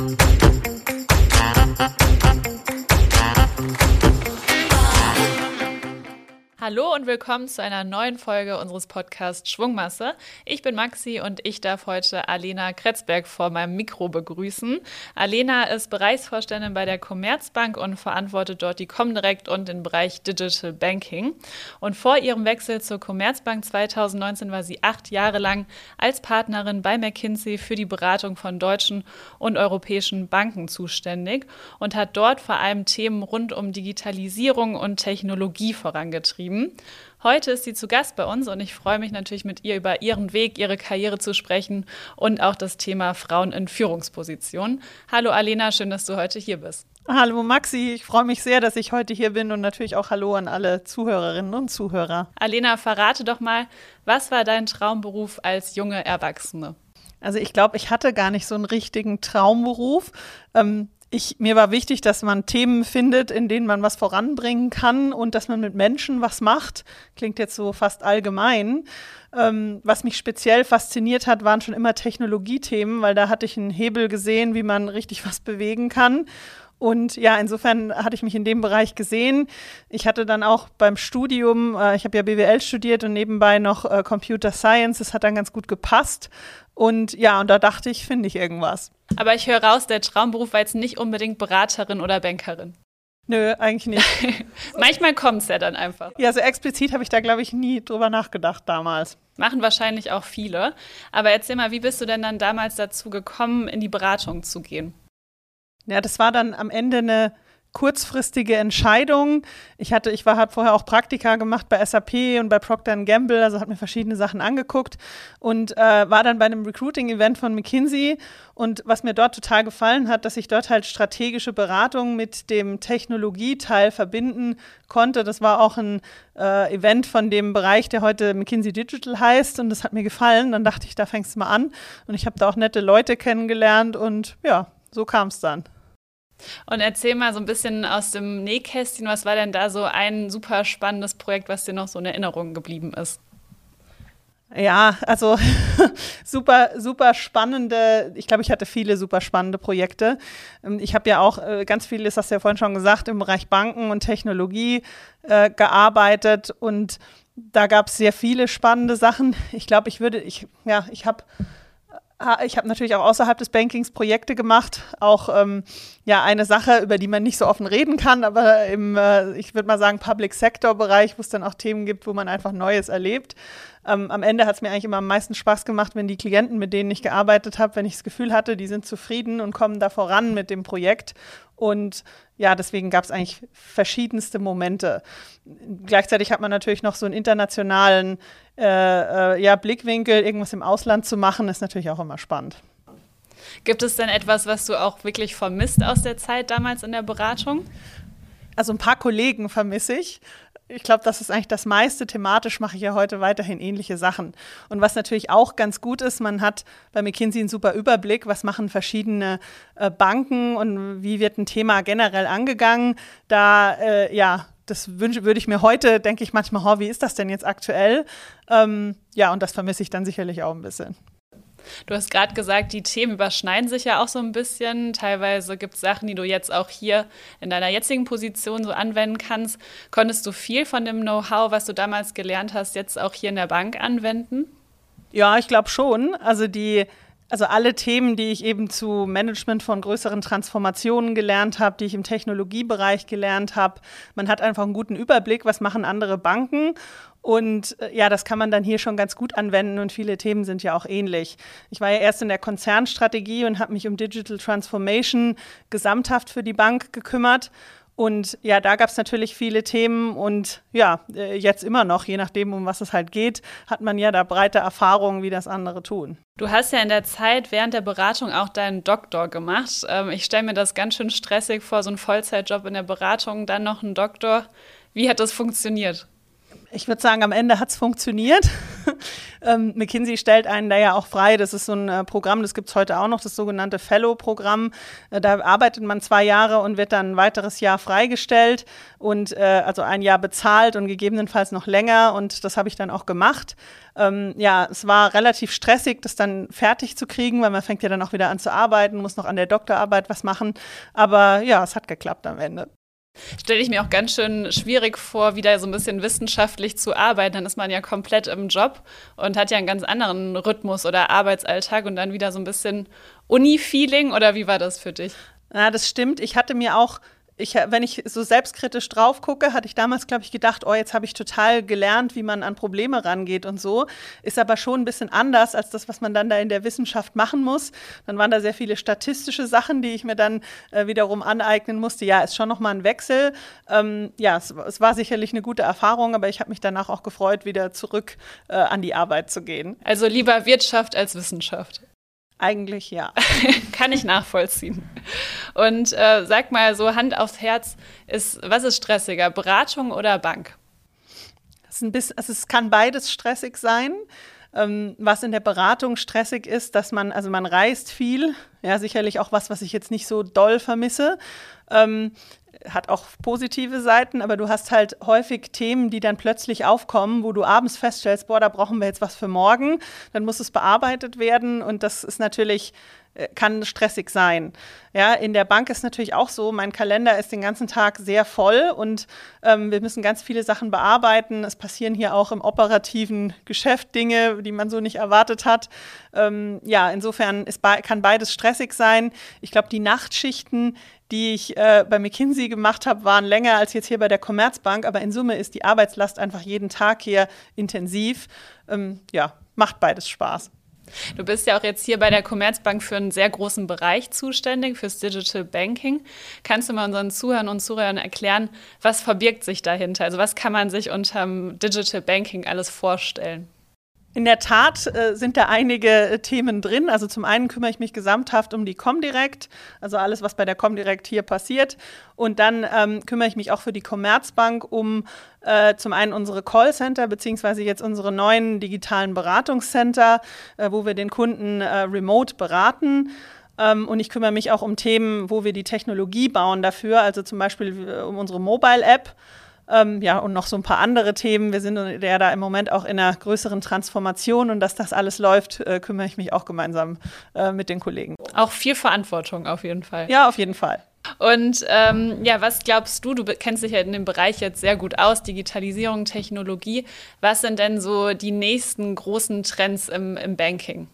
Thank you. Hallo und willkommen zu einer neuen Folge unseres Podcasts Schwungmasse. Ich bin Maxi und ich darf heute Alena Kretzberg vor meinem Mikro begrüßen. Alena ist Bereichsvorständin bei der Commerzbank und verantwortet dort die Comdirect und den Bereich Digital Banking. Und vor ihrem Wechsel zur Commerzbank 2019 war sie acht Jahre lang als Partnerin bei McKinsey für die Beratung von deutschen und europäischen Banken zuständig und hat dort vor allem Themen rund um Digitalisierung und Technologie vorangetrieben geschrieben. Heute ist sie zu Gast bei uns und ich freue mich natürlich mit ihr über ihren Weg, ihre Karriere zu sprechen und auch das Thema Frauen in Führungspositionen. Hallo Alena, schön, dass du heute hier bist. Hallo Maxi, ich freue mich sehr, dass ich heute hier bin und natürlich auch Hallo an alle Zuhörerinnen und Zuhörer. Alena, verrate doch mal, was war dein Traumberuf als junge Erwachsene? Also ich glaube, ich hatte gar nicht so einen richtigen Traumberuf. Ähm, ich, mir war wichtig, dass man Themen findet, in denen man was voranbringen kann und dass man mit Menschen was macht. Klingt jetzt so fast allgemein. Ähm, was mich speziell fasziniert hat, waren schon immer Technologiethemen, weil da hatte ich einen Hebel gesehen, wie man richtig was bewegen kann. Und ja, insofern hatte ich mich in dem Bereich gesehen. Ich hatte dann auch beim Studium, äh, ich habe ja BWL studiert und nebenbei noch äh, Computer Science. Das hat dann ganz gut gepasst. Und ja, und da dachte ich, finde ich irgendwas. Aber ich höre raus, der Traumberuf war jetzt nicht unbedingt Beraterin oder Bankerin. Nö, eigentlich nicht. Manchmal kommt es ja dann einfach. Ja, so explizit habe ich da, glaube ich, nie drüber nachgedacht damals. Machen wahrscheinlich auch viele. Aber erzähl mal, wie bist du denn dann damals dazu gekommen, in die Beratung zu gehen? Ja, das war dann am Ende eine kurzfristige Entscheidung. Ich hatte, ich war, habe vorher auch Praktika gemacht bei SAP und bei Procter Gamble, also hat mir verschiedene Sachen angeguckt und äh, war dann bei einem Recruiting-Event von McKinsey. Und was mir dort total gefallen hat, dass ich dort halt strategische Beratung mit dem Technologieteil verbinden konnte. Das war auch ein äh, Event von dem Bereich, der heute McKinsey Digital heißt. Und das hat mir gefallen. Dann dachte ich, da fängst du mal an. Und ich habe da auch nette Leute kennengelernt und ja, so kam es dann. Und erzähl mal so ein bisschen aus dem Nähkästchen, was war denn da so ein super spannendes Projekt, was dir noch so in Erinnerung geblieben ist? Ja, also super, super spannende, ich glaube, ich hatte viele super spannende Projekte. Ähm, ich habe ja auch äh, ganz viel, das hast du ja vorhin schon gesagt, im Bereich Banken und Technologie äh, gearbeitet und da gab es sehr viele spannende Sachen. Ich glaube, ich würde, ich, ja, ich habe ich habe natürlich auch außerhalb des Bankings Projekte gemacht. Auch ähm, ja eine Sache, über die man nicht so offen reden kann, aber im, äh, ich würde mal sagen, Public Sector Bereich, wo es dann auch Themen gibt, wo man einfach Neues erlebt. Ähm, am Ende hat es mir eigentlich immer am meisten Spaß gemacht, wenn die Klienten, mit denen ich gearbeitet habe, wenn ich das Gefühl hatte, die sind zufrieden und kommen da voran mit dem Projekt. Und ja, deswegen gab es eigentlich verschiedenste Momente. Gleichzeitig hat man natürlich noch so einen internationalen äh, äh, ja, Blickwinkel, irgendwas im Ausland zu machen, ist natürlich auch immer spannend. Gibt es denn etwas, was du auch wirklich vermisst aus der Zeit damals in der Beratung? Also ein paar Kollegen vermisse ich ich glaube, das ist eigentlich das meiste. Thematisch mache ich ja heute weiterhin ähnliche Sachen. Und was natürlich auch ganz gut ist, man hat bei McKinsey einen super Überblick, was machen verschiedene äh, Banken und wie wird ein Thema generell angegangen. Da, äh, ja, das würde ich mir heute, denke ich manchmal, oh, wie ist das denn jetzt aktuell? Ähm, ja, und das vermisse ich dann sicherlich auch ein bisschen. Du hast gerade gesagt, die Themen überschneiden sich ja auch so ein bisschen. Teilweise gibt es Sachen, die du jetzt auch hier in deiner jetzigen Position so anwenden kannst. Konntest du viel von dem Know-how, was du damals gelernt hast, jetzt auch hier in der Bank anwenden? Ja, ich glaube schon. Also die also alle Themen, die ich eben zu Management von größeren Transformationen gelernt habe, die ich im Technologiebereich gelernt habe. Man hat einfach einen guten Überblick, was machen andere Banken. Und äh, ja, das kann man dann hier schon ganz gut anwenden und viele Themen sind ja auch ähnlich. Ich war ja erst in der Konzernstrategie und habe mich um Digital Transformation gesamthaft für die Bank gekümmert. Und ja, da gab es natürlich viele Themen und ja, äh, jetzt immer noch, je nachdem, um was es halt geht, hat man ja da breite Erfahrungen, wie das andere tun. Du hast ja in der Zeit während der Beratung auch deinen Doktor gemacht. Ähm, ich stelle mir das ganz schön stressig vor, so ein Vollzeitjob in der Beratung, dann noch ein Doktor. Wie hat das funktioniert? Ich würde sagen, am Ende hat es funktioniert. ähm, McKinsey stellt einen da ja auch frei. Das ist so ein äh, Programm, das gibt es heute auch noch, das sogenannte Fellow-Programm. Äh, da arbeitet man zwei Jahre und wird dann ein weiteres Jahr freigestellt und äh, also ein Jahr bezahlt und gegebenenfalls noch länger. Und das habe ich dann auch gemacht. Ähm, ja, es war relativ stressig, das dann fertig zu kriegen, weil man fängt ja dann auch wieder an zu arbeiten, muss noch an der Doktorarbeit was machen. Aber ja, es hat geklappt am Ende. Stelle ich mir auch ganz schön schwierig vor, wieder so ein bisschen wissenschaftlich zu arbeiten. Dann ist man ja komplett im Job und hat ja einen ganz anderen Rhythmus oder Arbeitsalltag und dann wieder so ein bisschen Uni-Feeling. Oder wie war das für dich? Ja, das stimmt. Ich hatte mir auch ich, wenn ich so selbstkritisch drauf gucke, hatte ich damals, glaube ich, gedacht, oh, jetzt habe ich total gelernt, wie man an Probleme rangeht und so. Ist aber schon ein bisschen anders als das, was man dann da in der Wissenschaft machen muss. Dann waren da sehr viele statistische Sachen, die ich mir dann äh, wiederum aneignen musste. Ja, ist schon nochmal ein Wechsel. Ähm, ja, es, es, war sicherlich eine gute Erfahrung, aber ich habe mich danach auch gefreut, wieder zurück äh, an die Arbeit zu gehen. Also lieber Wirtschaft als Wissenschaft. Eigentlich ja. Kann ich nachvollziehen. Und äh, sag mal so Hand aufs Herz, ist, was ist stressiger, Beratung oder Bank? Es, bisschen, also es kann beides stressig sein. Ähm, was in der Beratung stressig ist, dass man, also man reist viel, ja, sicherlich auch was, was ich jetzt nicht so doll vermisse. Ähm, hat auch positive Seiten, aber du hast halt häufig Themen, die dann plötzlich aufkommen, wo du abends feststellst, boah, da brauchen wir jetzt was für morgen, dann muss es bearbeitet werden und das ist natürlich kann stressig sein. Ja, in der Bank ist natürlich auch so, mein Kalender ist den ganzen Tag sehr voll und ähm, wir müssen ganz viele Sachen bearbeiten. Es passieren hier auch im operativen Geschäft Dinge, die man so nicht erwartet hat. Ähm, ja, insofern ist, kann beides stressig sein. Ich glaube, die Nachtschichten, die ich äh, bei McKinsey gemacht habe, waren länger als jetzt hier bei der Commerzbank, aber in Summe ist die Arbeitslast einfach jeden Tag hier intensiv. Ähm, ja, macht beides Spaß. Du bist ja auch jetzt hier bei der Commerzbank für einen sehr großen Bereich zuständig, fürs Digital Banking. Kannst du mal unseren Zuhörern und Zuhörern erklären, was verbirgt sich dahinter? Also was kann man sich unter Digital Banking alles vorstellen? In der Tat äh, sind da einige äh, Themen drin. Also zum einen kümmere ich mich gesamthaft um die Comdirect, also alles, was bei der Comdirect hier passiert. Und dann ähm, kümmere ich mich auch für die Commerzbank um äh, zum einen unsere Callcenter, beziehungsweise jetzt unsere neuen digitalen Beratungscenter, äh, wo wir den Kunden äh, remote beraten. Ähm, und ich kümmere mich auch um Themen, wo wir die Technologie bauen dafür, also zum Beispiel äh, um unsere Mobile-App. Ähm, ja, und noch so ein paar andere Themen. Wir sind ja da im Moment auch in einer größeren Transformation und dass das alles läuft, äh, kümmere ich mich auch gemeinsam äh, mit den Kollegen. Auch viel Verantwortung auf jeden Fall. Ja, auf jeden Fall. Und ähm, ja, was glaubst du, du kennst dich ja in dem Bereich jetzt sehr gut aus, Digitalisierung, Technologie. Was sind denn so die nächsten großen Trends im, im Banking?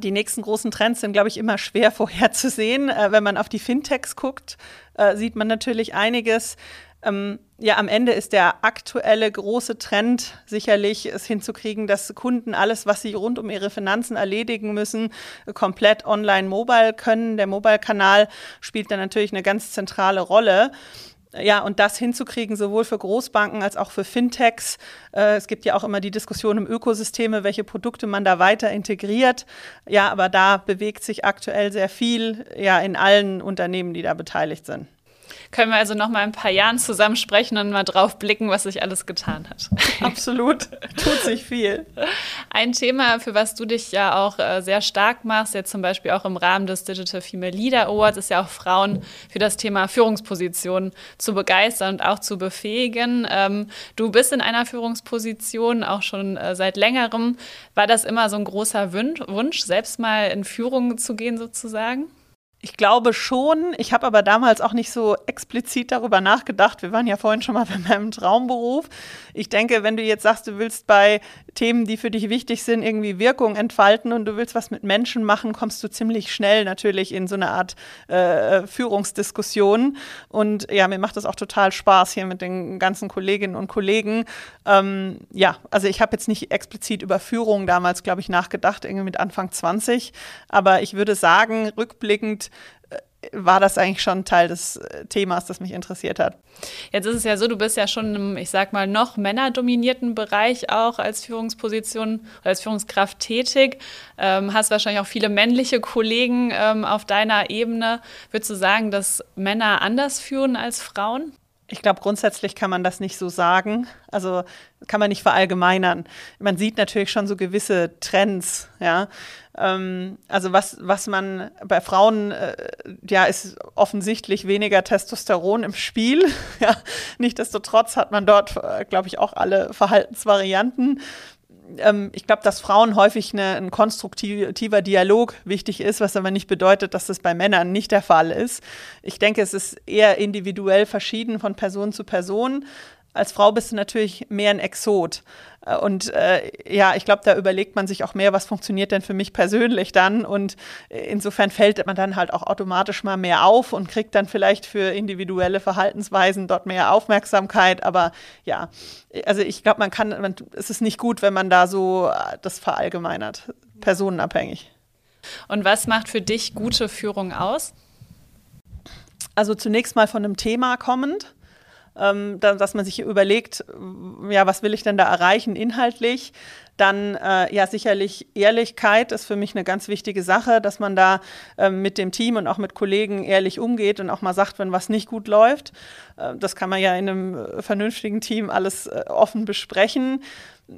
Die nächsten großen Trends sind, glaube ich, immer schwer vorherzusehen. Äh, wenn man auf die Fintechs guckt, äh, sieht man natürlich einiges. Ähm, ja, am Ende ist der aktuelle große Trend sicherlich, es hinzukriegen, dass Kunden alles, was sie rund um ihre Finanzen erledigen müssen, komplett online mobile können. Der Mobile-Kanal spielt da natürlich eine ganz zentrale Rolle. Ja, und das hinzukriegen, sowohl für Großbanken als auch für Fintechs. Äh, es gibt ja auch immer die Diskussion im Ökosysteme, welche Produkte man da weiter integriert. Ja, aber da bewegt sich aktuell sehr viel, ja, in allen Unternehmen, die da beteiligt sind können wir also noch mal ein paar Jahren zusammen sprechen und mal drauf blicken, was sich alles getan hat. Absolut, tut sich viel. Ein Thema, für was du dich ja auch äh, sehr stark machst, jetzt zum Beispiel auch im Rahmen des Digital Female Leader Awards, ist ja auch Frauen für das Thema Führungspositionen zu begeistern und auch zu befähigen. Ähm, du bist in einer Führungsposition auch schon äh, seit längerem. War das immer so ein großer Wunsch, selbst mal in Führung zu gehen sozusagen? Ich glaube schon. Ich habe aber damals auch nicht so explizit darüber nachgedacht. Wir waren ja vorhin schon mal bei meinem Traumberuf. Ich denke, wenn du jetzt sagst, du willst bei Themen, die für dich wichtig sind, irgendwie Wirkung entfalten und du willst was mit Menschen machen, kommst du ziemlich schnell natürlich in so eine Art äh, Führungsdiskussion. Und ja, mir macht das auch total Spaß hier mit den ganzen Kolleginnen und Kollegen. Ähm, ja, also ich habe jetzt nicht explizit über Führung damals, glaube ich, nachgedacht, irgendwie mit Anfang 20. Aber ich würde sagen, rückblickend äh, war das eigentlich schon Teil des äh, Themas, das mich interessiert hat. Jetzt ist es ja so, du bist ja schon im, ich sag mal, noch männerdominierten Bereich auch als Führungsposition oder als Führungskraft tätig. Ähm, hast wahrscheinlich auch viele männliche Kollegen ähm, auf deiner Ebene. Würdest du sagen, dass Männer anders führen als Frauen? Ich glaube, grundsätzlich kann man das nicht so sagen. Also kann man nicht verallgemeinern. Man sieht natürlich schon so gewisse Trends, ja. Ähm, also was, was man bei Frauen, äh, ja, ist offensichtlich weniger Testosteron im Spiel. ja. Nichtsdestotrotz hat man dort, äh, glaube ich, auch alle Verhaltensvarianten ähm, ich glaube, dass Frauen häufig eine, ein konstruktiver Dialog wichtig ist, was aber nicht bedeutet, dass das bei Männern nicht der Fall ist. Ich denke, es ist eher individuell verschieden von Person zu Person. Als Frau bist du natürlich mehr ein Exot. Äh, und äh, ja, ich glaube, da überlegt man sich auch mehr, was funktioniert denn für mich persönlich dann. Und insofern fällt man dann halt auch automatisch mal mehr auf und kriegt dann vielleicht für individuelle Verhaltensweisen dort mehr Aufmerksamkeit. Aber ja, also ich glaube, man kann, man, es ist nicht gut, wenn man da so äh, das verallgemeinert, personenabhängig. Und was macht für dich gute Führung aus? Also zunächst mal von einem Thema kommend ähm, da, dass man sich überlegt, ja, was will ich denn da erreichen inhaltlich? Dann äh, ja sicherlich Ehrlichkeit ist für mich eine ganz wichtige Sache, dass man da äh, mit dem Team und auch mit Kollegen ehrlich umgeht und auch mal sagt, wenn was nicht gut läuft. Äh, das kann man ja in einem äh, vernünftigen Team alles äh, offen besprechen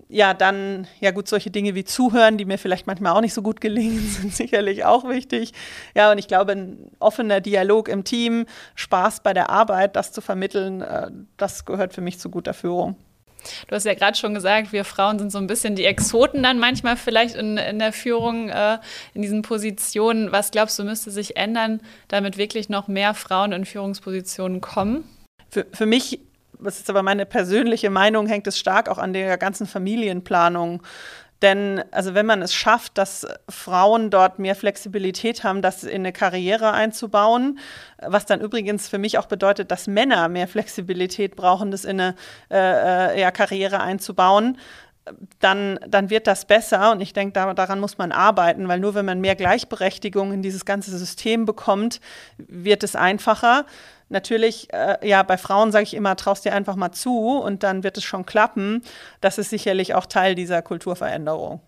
ja, dann, ja gut, solche Dinge wie Zuhören, die mir vielleicht manchmal auch nicht so gut gelingen, sind sicherlich auch wichtig. Ja, und ich glaube, ein offener Dialog im Team, Spaß bei der Arbeit, das zu vermitteln, äh, das gehört für mich zu guter Führung. Du hast ja gerade schon gesagt, wir Frauen sind so ein bisschen die Exoten dann manchmal vielleicht in, in der Führung, äh, in diesen Positionen. Was glaubst du, müsste sich ändern, damit wirklich noch mehr Frauen in Führungspositionen kommen? Für, für mich das ist aber meine persönliche Meinung, hängt es stark auch an der ganzen Familienplanung. Denn also wenn man es schafft, dass Frauen dort mehr Flexibilität haben, das in eine Karriere einzubauen, was dann übrigens für mich auch bedeutet, dass Männer mehr Flexibilität brauchen, das in eine äh, äh ja, Karriere einzubauen, dann, dann wird das besser. Und ich denke, da, daran muss man arbeiten, weil nur wenn man mehr Gleichberechtigung in dieses ganze System bekommt, wird es einfacher. Natürlich, äh, ja, bei Frauen sage ich immer, traust dir einfach mal zu und dann wird es schon klappen. Das ist sicherlich auch Teil dieser Kulturveränderung.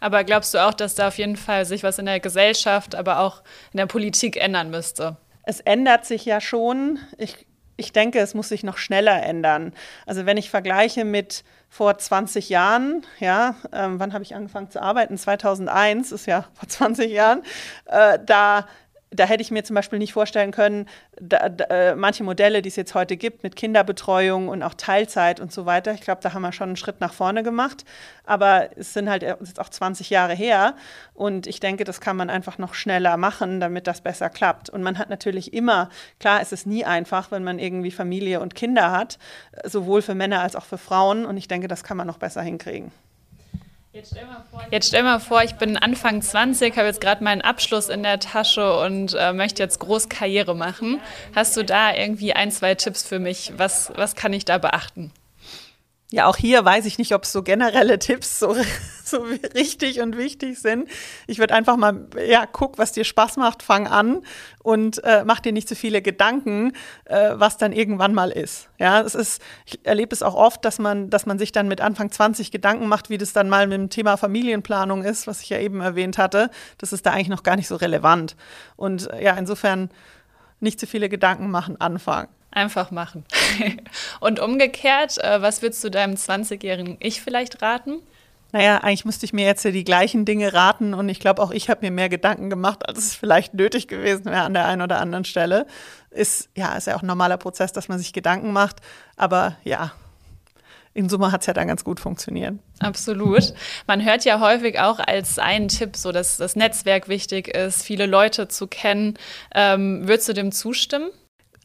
Aber glaubst du auch, dass da auf jeden Fall sich was in der Gesellschaft, aber auch in der Politik ändern müsste? Es ändert sich ja schon. Ich, ich denke, es muss sich noch schneller ändern. Also wenn ich vergleiche mit vor 20 Jahren, ja, ähm, wann habe ich angefangen zu arbeiten? 2001, ist ja vor 20 Jahren, äh, da da hätte ich mir zum Beispiel nicht vorstellen können, da, da, äh, manche Modelle, die es jetzt heute gibt, mit Kinderbetreuung und auch Teilzeit und so weiter. Ich glaube, da haben wir schon einen Schritt nach vorne gemacht. Aber es sind halt jetzt auch 20 Jahre her. Und ich denke, das kann man einfach noch schneller machen, damit das besser klappt. Und man hat natürlich immer, klar, es ist nie einfach, wenn man irgendwie Familie und Kinder hat, sowohl für Männer als auch für Frauen. Und ich denke, das kann man noch besser hinkriegen. Jetzt stell, vor, jetzt stell mal vor, ich bin Anfang 20, habe jetzt gerade meinen Abschluss in der Tasche und äh, möchte jetzt groß Karriere machen. Hast du da irgendwie ein, zwei Tipps für mich? Was, was kann ich da beachten? Ja, auch hier weiß ich nicht, ob so generelle Tipps so, so richtig und wichtig sind. Ich würde einfach mal, ja, guck, was dir Spaß macht, fang an und äh, mach dir nicht zu viele Gedanken, äh, was dann irgendwann mal ist. Ja, es ist, ich erlebe es auch oft, dass man, dass man sich dann mit Anfang 20 Gedanken macht, wie das dann mal mit dem Thema Familienplanung ist, was ich ja eben erwähnt hatte. Das ist da eigentlich noch gar nicht so relevant. Und äh, ja, insofern nicht zu viele Gedanken machen, anfangen. Einfach machen. Und umgekehrt, äh, was würdest du deinem 20-jährigen Ich vielleicht raten? Naja, eigentlich müsste ich mir jetzt die gleichen Dinge raten und ich glaube auch ich habe mir mehr Gedanken gemacht, als es vielleicht nötig gewesen wäre an der einen oder anderen Stelle. Ist ja, ist ja auch ein normaler Prozess, dass man sich Gedanken macht, aber ja, in Summe hat es ja dann ganz gut funktioniert. Absolut. Man hört ja häufig auch als einen Tipp, so dass das Netzwerk wichtig ist, viele Leute zu kennen. Ähm, würdest du dem zustimmen?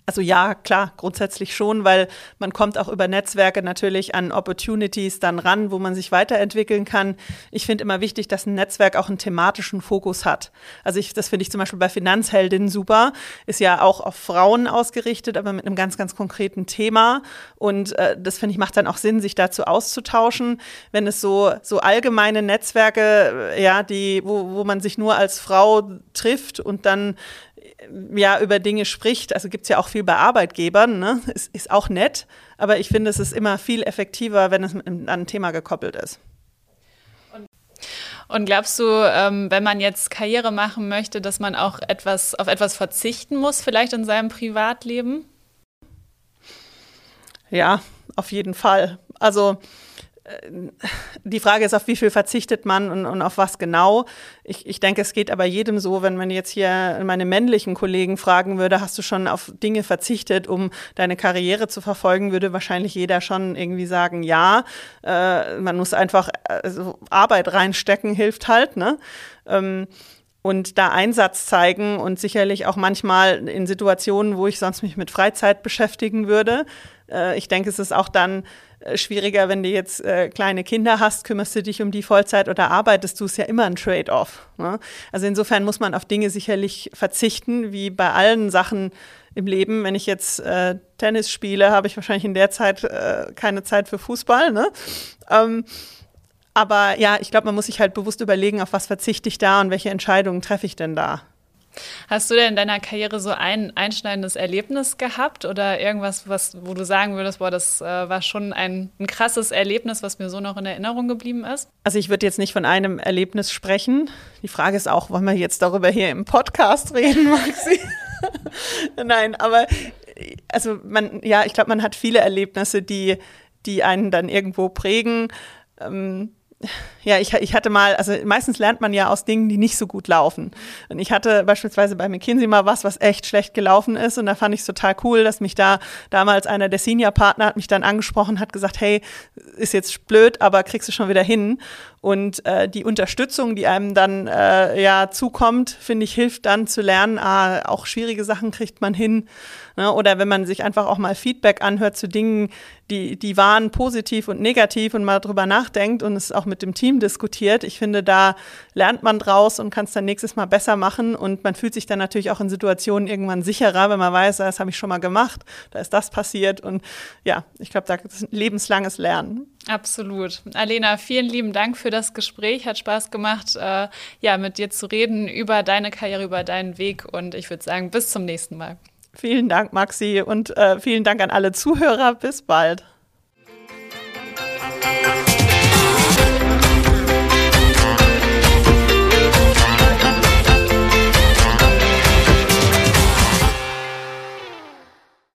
Also ja, klar, grundsätzlich schon, weil man kommt auch über Netzwerke natürlich an Opportunities dann ran, wo man sich weiterentwickeln kann. Ich finde immer wichtig, dass ein Netzwerk auch einen thematischen Fokus hat. Also ich, das finde ich zum Beispiel bei Finanzheldinnen super, ist ja auch auf Frauen ausgerichtet, aber mit einem ganz, ganz konkreten Thema. Und äh, das finde ich macht dann auch Sinn, sich dazu auszutauschen. Wenn es so, so allgemeine Netzwerke, äh, ja, die, wo, wo man sich nur als Frau trifft und dann ja über Dinge spricht. Also gibt es ja auch viel bei Arbeitgebern, ne? ist, ist auch nett, aber ich finde, es ist immer viel effektiver, wenn es an ein Thema gekoppelt ist. Und glaubst du, ähm, wenn man jetzt Karriere machen möchte, dass man auch etwas auf etwas verzichten muss, vielleicht in seinem Privatleben? Ja, auf jeden Fall. Also die Frage ist, auf wie viel verzichtet man und, und auf was genau. Ich, ich denke, es geht aber jedem so, wenn man jetzt hier meine männlichen Kollegen fragen würde, hast du schon auf Dinge verzichtet, um deine Karriere zu verfolgen, würde wahrscheinlich jeder schon irgendwie sagen, ja. Äh, man muss einfach also Arbeit reinstecken, hilft halt. Ne? Ähm, und da Einsatz zeigen und sicherlich auch manchmal in Situationen, wo ich sonst mich mit Freizeit beschäftigen würde. Äh, ich denke, es ist auch dann schwieriger, wenn du jetzt äh, kleine Kinder hast, kümmerst du dich um die Vollzeit oder arbeitest du, es ja immer ein Trade-off. Ne? Also insofern muss man auf Dinge sicherlich verzichten, wie bei allen Sachen im Leben. Wenn ich jetzt äh, Tennis spiele, habe ich wahrscheinlich in der Zeit äh, keine Zeit für Fußball. Ne? Ähm, aber ja, ich glaube, man muss sich halt bewusst überlegen, auf was verzichte ich da und welche Entscheidungen treffe ich denn da. Hast du denn in deiner Karriere so ein einschneidendes Erlebnis gehabt oder irgendwas, was, wo du sagen würdest, boah, das äh, war schon ein, ein, krasses Erlebnis, was mir so noch in Erinnerung geblieben ist? Also ich würde jetzt nicht von einem Erlebnis sprechen. Die Frage ist auch, wollen wir jetzt darüber hier im Podcast reden, Maxi? Nein, aber also man, ja, ich glaube, man hat viele Erlebnisse, die, die einen dann irgendwo prägen. Ähm, ja, ich, ich hatte mal, also meistens lernt man ja aus Dingen, die nicht so gut laufen. Und ich hatte beispielsweise bei McKinsey mal was, was echt schlecht gelaufen ist. Und da fand ich es total cool, dass mich da damals einer der Senior-Partner hat mich dann angesprochen, hat gesagt, hey, ist jetzt blöd, aber kriegst du schon wieder hin. Und äh, die Unterstützung, die einem dann äh, ja zukommt, finde ich, hilft dann zu lernen, ah, auch schwierige Sachen kriegt man hin. Ne? Oder wenn man sich einfach auch mal Feedback anhört zu Dingen, die, die waren positiv und negativ und mal drüber nachdenkt und es auch mit dem Team diskutiert. Ich finde, da lernt man draus und kann es dann nächstes Mal besser machen und man fühlt sich dann natürlich auch in Situationen irgendwann sicherer, wenn man weiß, das habe ich schon mal gemacht, da ist das passiert und ja, ich glaube, da ist lebenslanges Lernen. Absolut. Alena, vielen lieben Dank für das Gespräch. Hat Spaß gemacht, äh, ja, mit dir zu reden über deine Karriere, über deinen Weg und ich würde sagen, bis zum nächsten Mal. Vielen Dank, Maxi, und äh, vielen Dank an alle Zuhörer. Bis bald.